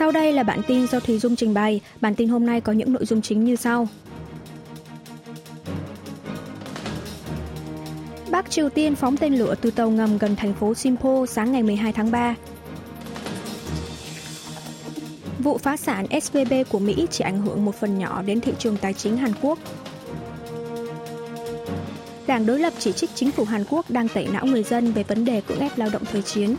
Sau đây là bản tin do Thùy Dung trình bày. Bản tin hôm nay có những nội dung chính như sau. Bắc Triều Tiên phóng tên lửa từ tàu ngầm gần thành phố Simpo sáng ngày 12 tháng 3. Vụ phá sản SVB của Mỹ chỉ ảnh hưởng một phần nhỏ đến thị trường tài chính Hàn Quốc. Đảng đối lập chỉ trích chính phủ Hàn Quốc đang tẩy não người dân về vấn đề cưỡng ép lao động thời chiến.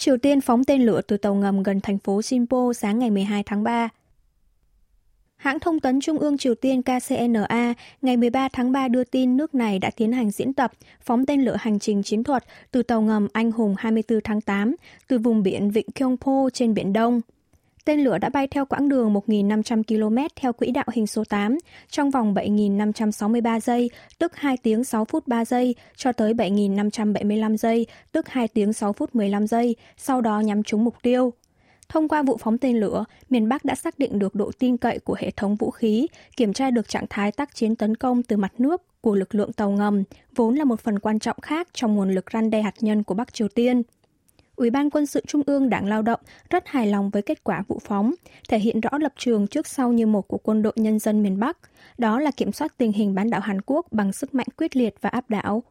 Triều Tiên phóng tên lửa từ tàu ngầm gần thành phố Sinpo sáng ngày 12 tháng 3. Hãng thông tấn Trung ương Triều Tiên KCNA ngày 13 tháng 3 đưa tin nước này đã tiến hành diễn tập, phóng tên lửa hành trình chiến thuật từ tàu ngầm Anh Hùng 24 tháng 8 từ vùng biển Vịnh Kyongpo trên Biển Đông. Tên lửa đã bay theo quãng đường 1.500 km theo quỹ đạo hình số 8 trong vòng 7.563 giây, tức 2 tiếng 6 phút 3 giây, cho tới 7.575 giây, tức 2 tiếng 6 phút 15 giây, sau đó nhắm trúng mục tiêu. Thông qua vụ phóng tên lửa, miền Bắc đã xác định được độ tin cậy của hệ thống vũ khí, kiểm tra được trạng thái tác chiến tấn công từ mặt nước của lực lượng tàu ngầm, vốn là một phần quan trọng khác trong nguồn lực răn đe hạt nhân của Bắc Triều Tiên. Ủy ban Quân sự Trung ương Đảng Lao động rất hài lòng với kết quả vụ phóng, thể hiện rõ lập trường trước sau như một của quân đội nhân dân miền Bắc, đó là kiểm soát tình hình bán đảo Hàn Quốc bằng sức mạnh quyết liệt và áp đảo.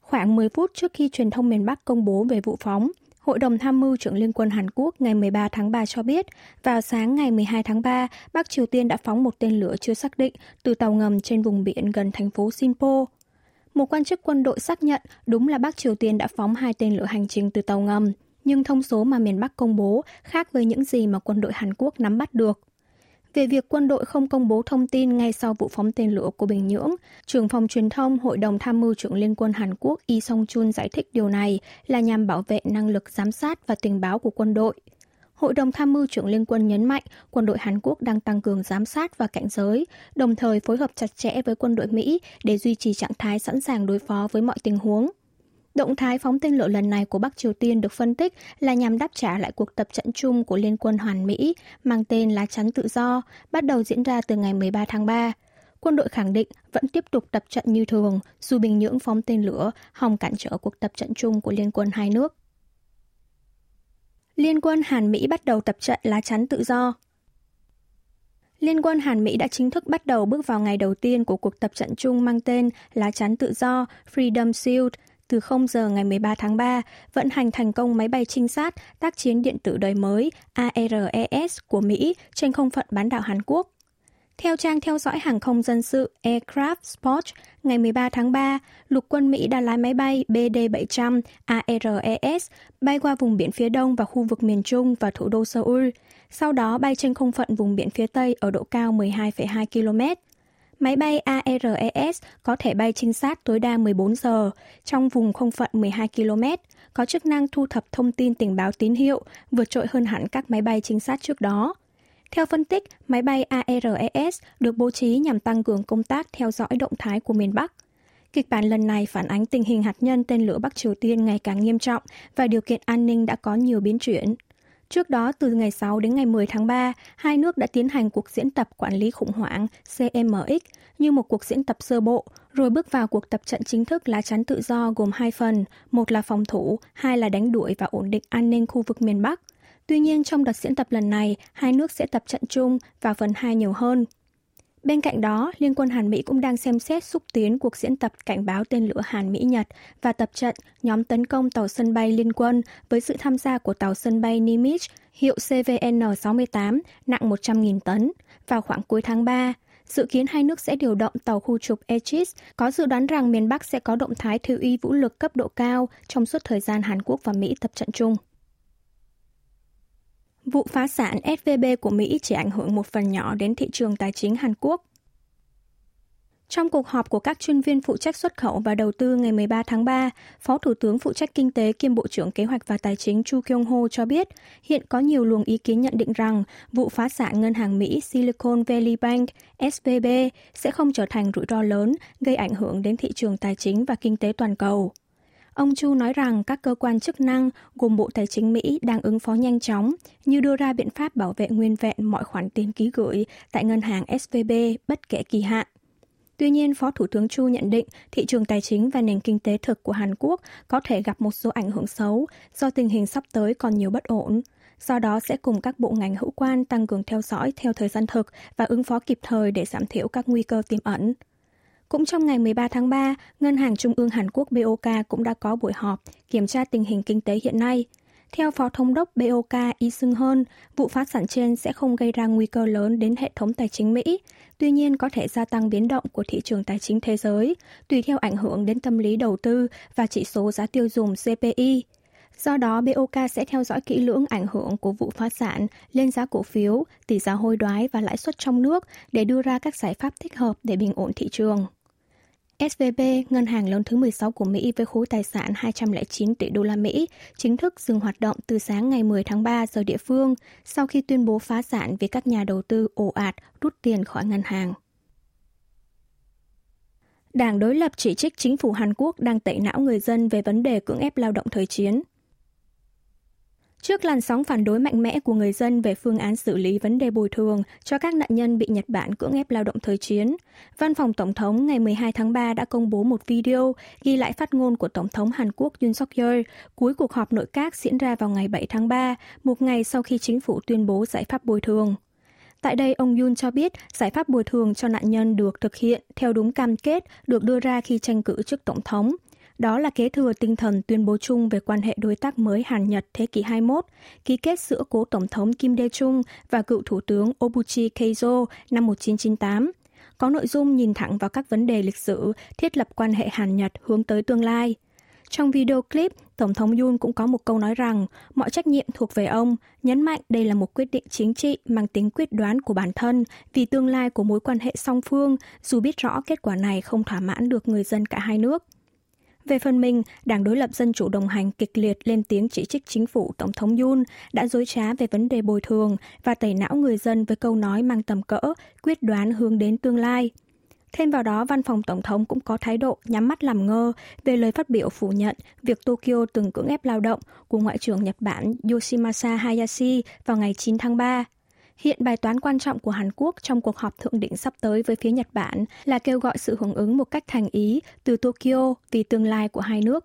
Khoảng 10 phút trước khi truyền thông miền Bắc công bố về vụ phóng, Hội đồng tham mưu trưởng Liên quân Hàn Quốc ngày 13 tháng 3 cho biết, vào sáng ngày 12 tháng 3, Bắc Triều Tiên đã phóng một tên lửa chưa xác định từ tàu ngầm trên vùng biển gần thành phố Sinpo. Một quan chức quân đội xác nhận đúng là Bắc Triều Tiên đã phóng hai tên lửa hành trình từ tàu ngầm, nhưng thông số mà miền Bắc công bố khác với những gì mà quân đội Hàn Quốc nắm bắt được. Về việc quân đội không công bố thông tin ngay sau vụ phóng tên lửa của Bình Nhưỡng, trưởng phòng truyền thông Hội đồng Tham mưu trưởng Liên quân Hàn Quốc Yi Song Chun giải thích điều này là nhằm bảo vệ năng lực giám sát và tình báo của quân đội. Hội đồng Tham mưu trưởng Liên quân nhấn mạnh quân đội Hàn Quốc đang tăng cường giám sát và cảnh giới, đồng thời phối hợp chặt chẽ với quân đội Mỹ để duy trì trạng thái sẵn sàng đối phó với mọi tình huống. Động thái phóng tên lửa lần này của Bắc Triều Tiên được phân tích là nhằm đáp trả lại cuộc tập trận chung của Liên quân Hoàn Mỹ mang tên lá chắn tự do, bắt đầu diễn ra từ ngày 13 tháng 3. Quân đội khẳng định vẫn tiếp tục tập trận như thường, dù Bình Nhưỡng phóng tên lửa, hòng cản trở cuộc tập trận chung của Liên quân hai nước. Liên quân Hàn Mỹ bắt đầu tập trận lá chắn tự do. Liên quân Hàn Mỹ đã chính thức bắt đầu bước vào ngày đầu tiên của cuộc tập trận chung mang tên lá chắn tự do Freedom Shield từ 0 giờ ngày 13 tháng 3, vận hành thành công máy bay trinh sát tác chiến điện tử đời mới ARES của Mỹ trên không phận bán đảo Hàn Quốc. Theo trang theo dõi hàng không dân sự Aircraft Sport, ngày 13 tháng 3, lục quân Mỹ đã lái máy bay BD-700 ARES bay qua vùng biển phía đông và khu vực miền Trung và thủ đô Seoul, sau đó bay trên không phận vùng biển phía tây ở độ cao 12,2 km. Máy bay ARES có thể bay trinh sát tối đa 14 giờ trong vùng không phận 12 km, có chức năng thu thập thông tin tình báo tín hiệu, vượt trội hơn hẳn các máy bay trinh sát trước đó. Theo phân tích, máy bay ARES được bố trí nhằm tăng cường công tác theo dõi động thái của miền Bắc. Kịch bản lần này phản ánh tình hình hạt nhân tên lửa Bắc Triều Tiên ngày càng nghiêm trọng và điều kiện an ninh đã có nhiều biến chuyển. Trước đó, từ ngày 6 đến ngày 10 tháng 3, hai nước đã tiến hành cuộc diễn tập quản lý khủng hoảng CMX như một cuộc diễn tập sơ bộ, rồi bước vào cuộc tập trận chính thức lá chắn tự do gồm hai phần, một là phòng thủ, hai là đánh đuổi và ổn định an ninh khu vực miền Bắc. Tuy nhiên, trong đợt diễn tập lần này, hai nước sẽ tập trận chung và phần hai nhiều hơn. Bên cạnh đó, Liên quân Hàn Mỹ cũng đang xem xét xúc tiến cuộc diễn tập cảnh báo tên lửa Hàn Mỹ-Nhật và tập trận nhóm tấn công tàu sân bay liên quân với sự tham gia của tàu sân bay Nimitz hiệu CVN-68 nặng 100.000 tấn vào khoảng cuối tháng 3. Dự kiến hai nước sẽ điều động tàu khu trục Aegis, có dự đoán rằng miền Bắc sẽ có động thái thiếu y vũ lực cấp độ cao trong suốt thời gian Hàn Quốc và Mỹ tập trận chung. Vụ phá sản SVB của Mỹ chỉ ảnh hưởng một phần nhỏ đến thị trường tài chính Hàn Quốc. Trong cuộc họp của các chuyên viên phụ trách xuất khẩu và đầu tư ngày 13 tháng 3, Phó Thủ tướng phụ trách kinh tế kiêm Bộ trưởng Kế hoạch và Tài chính Chu Kyung Ho cho biết, hiện có nhiều luồng ý kiến nhận định rằng vụ phá sản ngân hàng Mỹ Silicon Valley Bank SVB sẽ không trở thành rủi ro lớn, gây ảnh hưởng đến thị trường tài chính và kinh tế toàn cầu. Ông Chu nói rằng các cơ quan chức năng gồm Bộ Tài chính Mỹ đang ứng phó nhanh chóng như đưa ra biện pháp bảo vệ nguyên vẹn mọi khoản tiền ký gửi tại ngân hàng SVB bất kể kỳ hạn. Tuy nhiên, Phó Thủ tướng Chu nhận định thị trường tài chính và nền kinh tế thực của Hàn Quốc có thể gặp một số ảnh hưởng xấu do tình hình sắp tới còn nhiều bất ổn. Do đó sẽ cùng các bộ ngành hữu quan tăng cường theo dõi theo thời gian thực và ứng phó kịp thời để giảm thiểu các nguy cơ tiềm ẩn. Cũng trong ngày 13 tháng 3, Ngân hàng Trung ương Hàn Quốc BOK cũng đã có buổi họp kiểm tra tình hình kinh tế hiện nay. Theo Phó Thống đốc BOK Y Sưng Hơn, vụ phá sản trên sẽ không gây ra nguy cơ lớn đến hệ thống tài chính Mỹ, tuy nhiên có thể gia tăng biến động của thị trường tài chính thế giới, tùy theo ảnh hưởng đến tâm lý đầu tư và chỉ số giá tiêu dùng CPI. Do đó, BOK sẽ theo dõi kỹ lưỡng ảnh hưởng của vụ phá sản lên giá cổ phiếu, tỷ giá hối đoái và lãi suất trong nước để đưa ra các giải pháp thích hợp để bình ổn thị trường. SVB, ngân hàng lớn thứ 16 của Mỹ với khối tài sản 209 tỷ đô la Mỹ, chính thức dừng hoạt động từ sáng ngày 10 tháng 3 giờ địa phương sau khi tuyên bố phá sản vì các nhà đầu tư ồ ạt rút tiền khỏi ngân hàng. Đảng đối lập chỉ trích chính phủ Hàn Quốc đang tẩy não người dân về vấn đề cưỡng ép lao động thời chiến. Trước làn sóng phản đối mạnh mẽ của người dân về phương án xử lý vấn đề bồi thường cho các nạn nhân bị Nhật Bản cưỡng ép lao động thời chiến, Văn phòng Tổng thống ngày 12 tháng 3 đã công bố một video ghi lại phát ngôn của Tổng thống Hàn Quốc Yoon suk yeol cuối cuộc họp nội các diễn ra vào ngày 7 tháng 3, một ngày sau khi chính phủ tuyên bố giải pháp bồi thường. Tại đây, ông Yoon cho biết giải pháp bồi thường cho nạn nhân được thực hiện theo đúng cam kết được đưa ra khi tranh cử chức Tổng thống – đó là kế thừa tinh thần tuyên bố chung về quan hệ đối tác mới Hàn-Nhật thế kỷ 21, ký kết giữa cố Tổng thống Kim Dae-chung và cựu Thủ tướng Obuchi Keizo năm 1998 có nội dung nhìn thẳng vào các vấn đề lịch sử, thiết lập quan hệ Hàn-Nhật hướng tới tương lai. Trong video clip, Tổng thống Yoon cũng có một câu nói rằng mọi trách nhiệm thuộc về ông, nhấn mạnh đây là một quyết định chính trị mang tính quyết đoán của bản thân vì tương lai của mối quan hệ song phương, dù biết rõ kết quả này không thỏa mãn được người dân cả hai nước. Về phần mình, Đảng đối lập Dân chủ đồng hành kịch liệt lên tiếng chỉ trích chính phủ Tổng thống Yoon đã dối trá về vấn đề bồi thường và tẩy não người dân với câu nói mang tầm cỡ, quyết đoán hướng đến tương lai. Thêm vào đó, văn phòng Tổng thống cũng có thái độ nhắm mắt làm ngơ về lời phát biểu phủ nhận việc Tokyo từng cưỡng ép lao động của Ngoại trưởng Nhật Bản Yoshimasa Hayashi vào ngày 9 tháng 3. Hiện bài toán quan trọng của Hàn Quốc trong cuộc họp thượng đỉnh sắp tới với phía Nhật Bản là kêu gọi sự hưởng ứng một cách thành ý từ Tokyo vì tương lai của hai nước.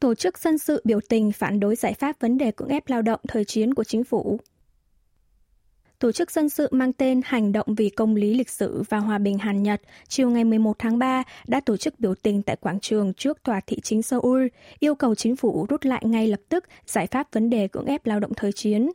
Tổ chức dân sự biểu tình phản đối giải pháp vấn đề cưỡng ép lao động thời chiến của chính phủ. Tổ chức dân sự mang tên Hành động vì công lý lịch sử và hòa bình Hàn Nhật chiều ngày 11 tháng 3 đã tổ chức biểu tình tại quảng trường trước tòa thị chính Seoul, yêu cầu chính phủ rút lại ngay lập tức giải pháp vấn đề cưỡng ép lao động thời chiến.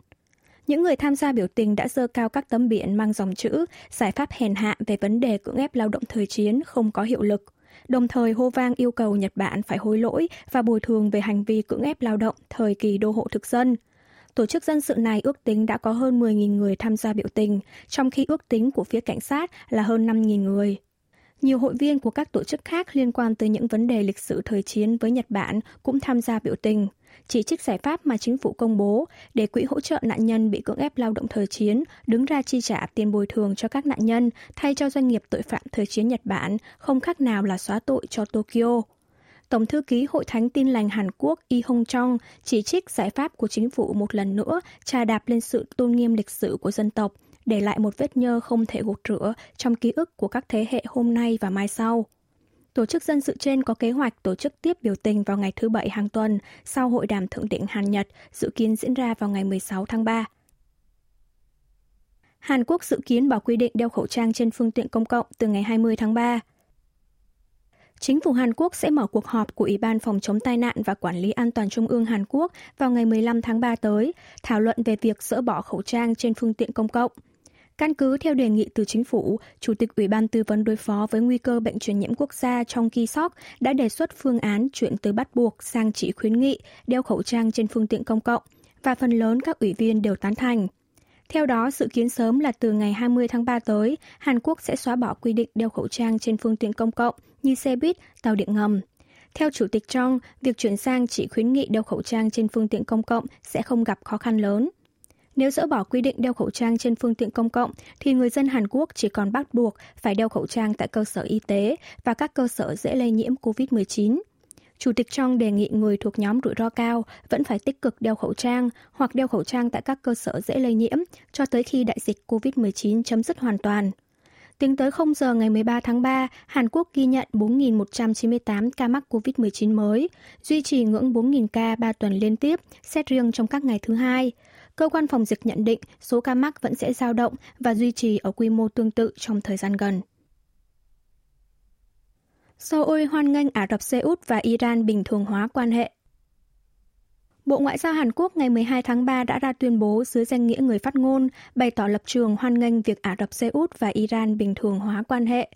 Những người tham gia biểu tình đã dơ cao các tấm biển mang dòng chữ giải pháp hèn hạ về vấn đề cưỡng ép lao động thời chiến không có hiệu lực đồng thời hô vang yêu cầu Nhật Bản phải hối lỗi và bồi thường về hành vi cưỡng ép lao động thời kỳ đô hộ thực dân. Tổ chức dân sự này ước tính đã có hơn 10.000 người tham gia biểu tình, trong khi ước tính của phía cảnh sát là hơn 5.000 người. Nhiều hội viên của các tổ chức khác liên quan tới những vấn đề lịch sử thời chiến với Nhật Bản cũng tham gia biểu tình chỉ trích giải pháp mà chính phủ công bố để quỹ hỗ trợ nạn nhân bị cưỡng ép lao động thời chiến đứng ra chi trả tiền bồi thường cho các nạn nhân thay cho doanh nghiệp tội phạm thời chiến Nhật Bản không khác nào là xóa tội cho Tokyo. Tổng thư ký Hội Thánh Tin lành Hàn Quốc Yi Hong Chong chỉ trích giải pháp của chính phủ một lần nữa trà đạp lên sự tôn nghiêm lịch sử của dân tộc, để lại một vết nhơ không thể gột rửa trong ký ức của các thế hệ hôm nay và mai sau. Tổ chức dân sự trên có kế hoạch tổ chức tiếp biểu tình vào ngày thứ Bảy hàng tuần sau hội đàm thượng đỉnh Hàn-Nhật dự kiến diễn ra vào ngày 16 tháng 3. Hàn Quốc dự kiến bỏ quy định đeo khẩu trang trên phương tiện công cộng từ ngày 20 tháng 3. Chính phủ Hàn Quốc sẽ mở cuộc họp của Ủy ban phòng chống tai nạn và quản lý an toàn trung ương Hàn Quốc vào ngày 15 tháng 3 tới, thảo luận về việc dỡ bỏ khẩu trang trên phương tiện công cộng – Căn cứ theo đề nghị từ chính phủ, Chủ tịch Ủy ban tư vấn đối phó với nguy cơ bệnh truyền nhiễm quốc gia trong kỳ sóc đã đề xuất phương án chuyển từ bắt buộc sang chỉ khuyến nghị đeo khẩu trang trên phương tiện công cộng, và phần lớn các ủy viên đều tán thành. Theo đó, dự kiến sớm là từ ngày 20 tháng 3 tới, Hàn Quốc sẽ xóa bỏ quy định đeo khẩu trang trên phương tiện công cộng như xe buýt, tàu điện ngầm. Theo Chủ tịch Trong, việc chuyển sang chỉ khuyến nghị đeo khẩu trang trên phương tiện công cộng sẽ không gặp khó khăn lớn. Nếu dỡ bỏ quy định đeo khẩu trang trên phương tiện công cộng, thì người dân Hàn Quốc chỉ còn bắt buộc phải đeo khẩu trang tại cơ sở y tế và các cơ sở dễ lây nhiễm COVID-19. Chủ tịch Trong đề nghị người thuộc nhóm rủi ro cao vẫn phải tích cực đeo khẩu trang hoặc đeo khẩu trang tại các cơ sở dễ lây nhiễm cho tới khi đại dịch COVID-19 chấm dứt hoàn toàn. Tính tới 0 giờ ngày 13 tháng 3, Hàn Quốc ghi nhận 4.198 ca mắc COVID-19 mới, duy trì ngưỡng 4.000 ca 3 tuần liên tiếp, xét riêng trong các ngày thứ hai. Cơ quan phòng dịch nhận định số ca mắc vẫn sẽ dao động và duy trì ở quy mô tương tự trong thời gian gần. Seoul hoan nghênh Ả Rập Xê Út và Iran bình thường hóa quan hệ. Bộ Ngoại giao Hàn Quốc ngày 12 tháng 3 đã ra tuyên bố dưới danh nghĩa người phát ngôn, bày tỏ lập trường hoan nghênh việc Ả Rập Xê Út và Iran bình thường hóa quan hệ.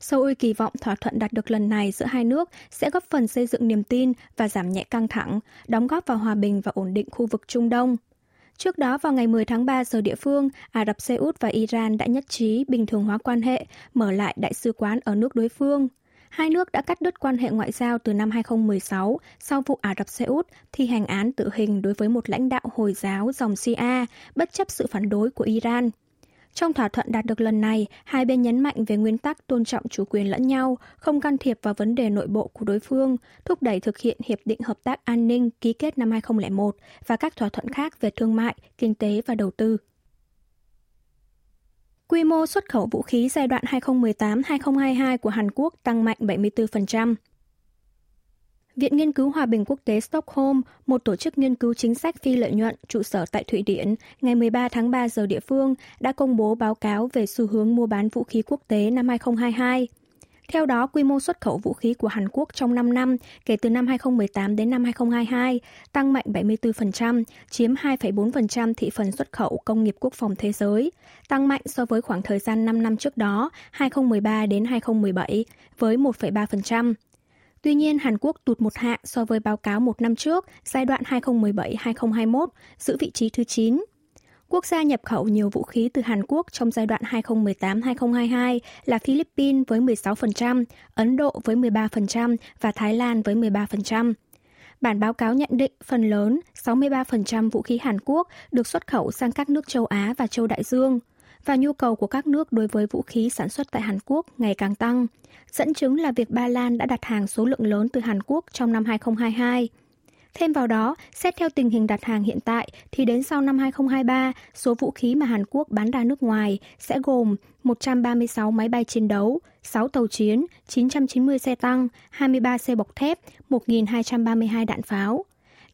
Seoul kỳ vọng thỏa thuận đạt được lần này giữa hai nước sẽ góp phần xây dựng niềm tin và giảm nhẹ căng thẳng, đóng góp vào hòa bình và ổn định khu vực Trung Đông. Trước đó vào ngày 10 tháng 3 giờ địa phương, Ả Rập Xê Út và Iran đã nhất trí bình thường hóa quan hệ, mở lại đại sứ quán ở nước đối phương – Hai nước đã cắt đứt quan hệ ngoại giao từ năm 2016 sau vụ Ả Rập Xê Út thi hành án tử hình đối với một lãnh đạo Hồi giáo dòng Shia, bất chấp sự phản đối của Iran. Trong thỏa thuận đạt được lần này, hai bên nhấn mạnh về nguyên tắc tôn trọng chủ quyền lẫn nhau, không can thiệp vào vấn đề nội bộ của đối phương, thúc đẩy thực hiện Hiệp định Hợp tác An ninh ký kết năm 2001 và các thỏa thuận khác về thương mại, kinh tế và đầu tư. Quy mô xuất khẩu vũ khí giai đoạn 2018-2022 của Hàn Quốc tăng mạnh 74%. Viện Nghiên cứu Hòa bình Quốc tế Stockholm, một tổ chức nghiên cứu chính sách phi lợi nhuận trụ sở tại Thụy Điển, ngày 13 tháng 3 giờ địa phương đã công bố báo cáo về xu hướng mua bán vũ khí quốc tế năm 2022. Theo đó, quy mô xuất khẩu vũ khí của Hàn Quốc trong 5 năm kể từ năm 2018 đến năm 2022 tăng mạnh 74%, chiếm 2,4% thị phần xuất khẩu công nghiệp quốc phòng thế giới, tăng mạnh so với khoảng thời gian 5 năm trước đó, 2013 đến 2017, với 1,3%. Tuy nhiên, Hàn Quốc tụt một hạng so với báo cáo một năm trước, giai đoạn 2017-2021, giữ vị trí thứ 9. Quốc gia nhập khẩu nhiều vũ khí từ Hàn Quốc trong giai đoạn 2018-2022 là Philippines với 16%, Ấn Độ với 13% và Thái Lan với 13%. Bản báo cáo nhận định phần lớn, 63% vũ khí Hàn Quốc được xuất khẩu sang các nước châu Á và châu Đại Dương, và nhu cầu của các nước đối với vũ khí sản xuất tại Hàn Quốc ngày càng tăng. Dẫn chứng là việc Ba Lan đã đặt hàng số lượng lớn từ Hàn Quốc trong năm 2022. Thêm vào đó, xét theo tình hình đặt hàng hiện tại thì đến sau năm 2023, số vũ khí mà Hàn Quốc bán ra nước ngoài sẽ gồm 136 máy bay chiến đấu, 6 tàu chiến, 990 xe tăng, 23 xe bọc thép, 1.232 đạn pháo.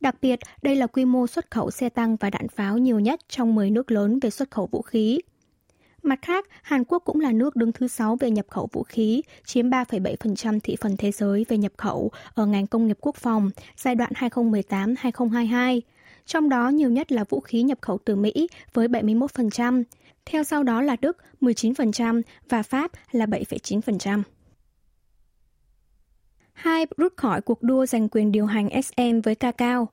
Đặc biệt, đây là quy mô xuất khẩu xe tăng và đạn pháo nhiều nhất trong 10 nước lớn về xuất khẩu vũ khí. Mặt khác, Hàn Quốc cũng là nước đứng thứ 6 về nhập khẩu vũ khí, chiếm 3,7% thị phần thế giới về nhập khẩu ở ngành công nghiệp quốc phòng giai đoạn 2018-2022. Trong đó nhiều nhất là vũ khí nhập khẩu từ Mỹ với 71%, theo sau đó là Đức 19% và Pháp là 7,9%. Hai rút khỏi cuộc đua giành quyền điều hành SM với Kakao.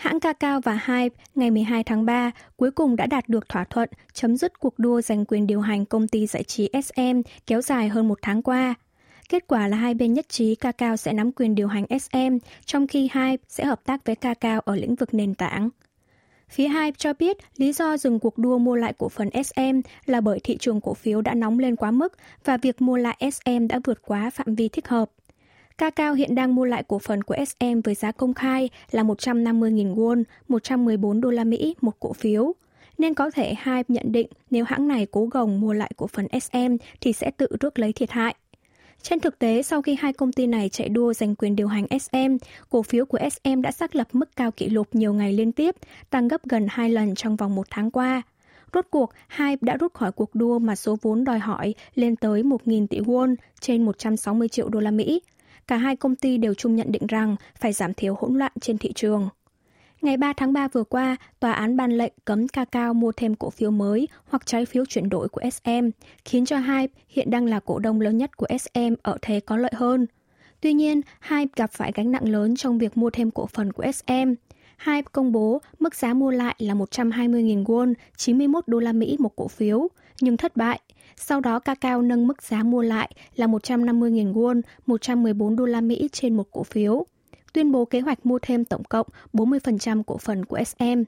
Hãng Kakao và Hype ngày 12 tháng 3 cuối cùng đã đạt được thỏa thuận chấm dứt cuộc đua giành quyền điều hành công ty giải trí SM kéo dài hơn một tháng qua. Kết quả là hai bên nhất trí Kakao sẽ nắm quyền điều hành SM, trong khi Hype sẽ hợp tác với Kakao ở lĩnh vực nền tảng. Phía Hype cho biết lý do dừng cuộc đua mua lại cổ phần SM là bởi thị trường cổ phiếu đã nóng lên quá mức và việc mua lại SM đã vượt quá phạm vi thích hợp. Kakao hiện đang mua lại cổ phần của SM với giá công khai là 150.000 won, 114 đô la Mỹ một cổ phiếu. Nên có thể hai nhận định nếu hãng này cố gồng mua lại cổ phần SM thì sẽ tự rước lấy thiệt hại. Trên thực tế, sau khi hai công ty này chạy đua giành quyền điều hành SM, cổ phiếu của SM đã xác lập mức cao kỷ lục nhiều ngày liên tiếp, tăng gấp gần hai lần trong vòng một tháng qua. Rốt cuộc, hai đã rút khỏi cuộc đua mà số vốn đòi hỏi lên tới 1.000 tỷ won trên 160 triệu đô la Mỹ, Cả hai công ty đều chung nhận định rằng phải giảm thiểu hỗn loạn trên thị trường. Ngày 3 tháng 3 vừa qua, tòa án ban lệnh cấm Kakao mua thêm cổ phiếu mới hoặc trái phiếu chuyển đổi của SM, khiến cho Hype hiện đang là cổ đông lớn nhất của SM ở thế có lợi hơn. Tuy nhiên, Hype gặp phải gánh nặng lớn trong việc mua thêm cổ phần của SM. Hype công bố mức giá mua lại là 120.000 won, 91 đô la Mỹ một cổ phiếu, nhưng thất bại sau đó Kakao nâng mức giá mua lại là 150.000 won, 114 đô la Mỹ trên một cổ phiếu, tuyên bố kế hoạch mua thêm tổng cộng 40% cổ phần của SM.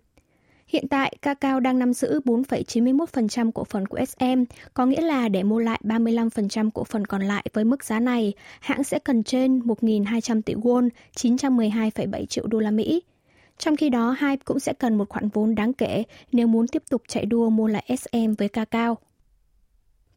Hiện tại, Kakao đang nắm giữ 4,91% cổ phần của SM, có nghĩa là để mua lại 35% cổ phần còn lại với mức giá này, hãng sẽ cần trên 1.200 tỷ won, 912,7 triệu đô la Mỹ. Trong khi đó, Hype cũng sẽ cần một khoản vốn đáng kể nếu muốn tiếp tục chạy đua mua lại SM với Kakao.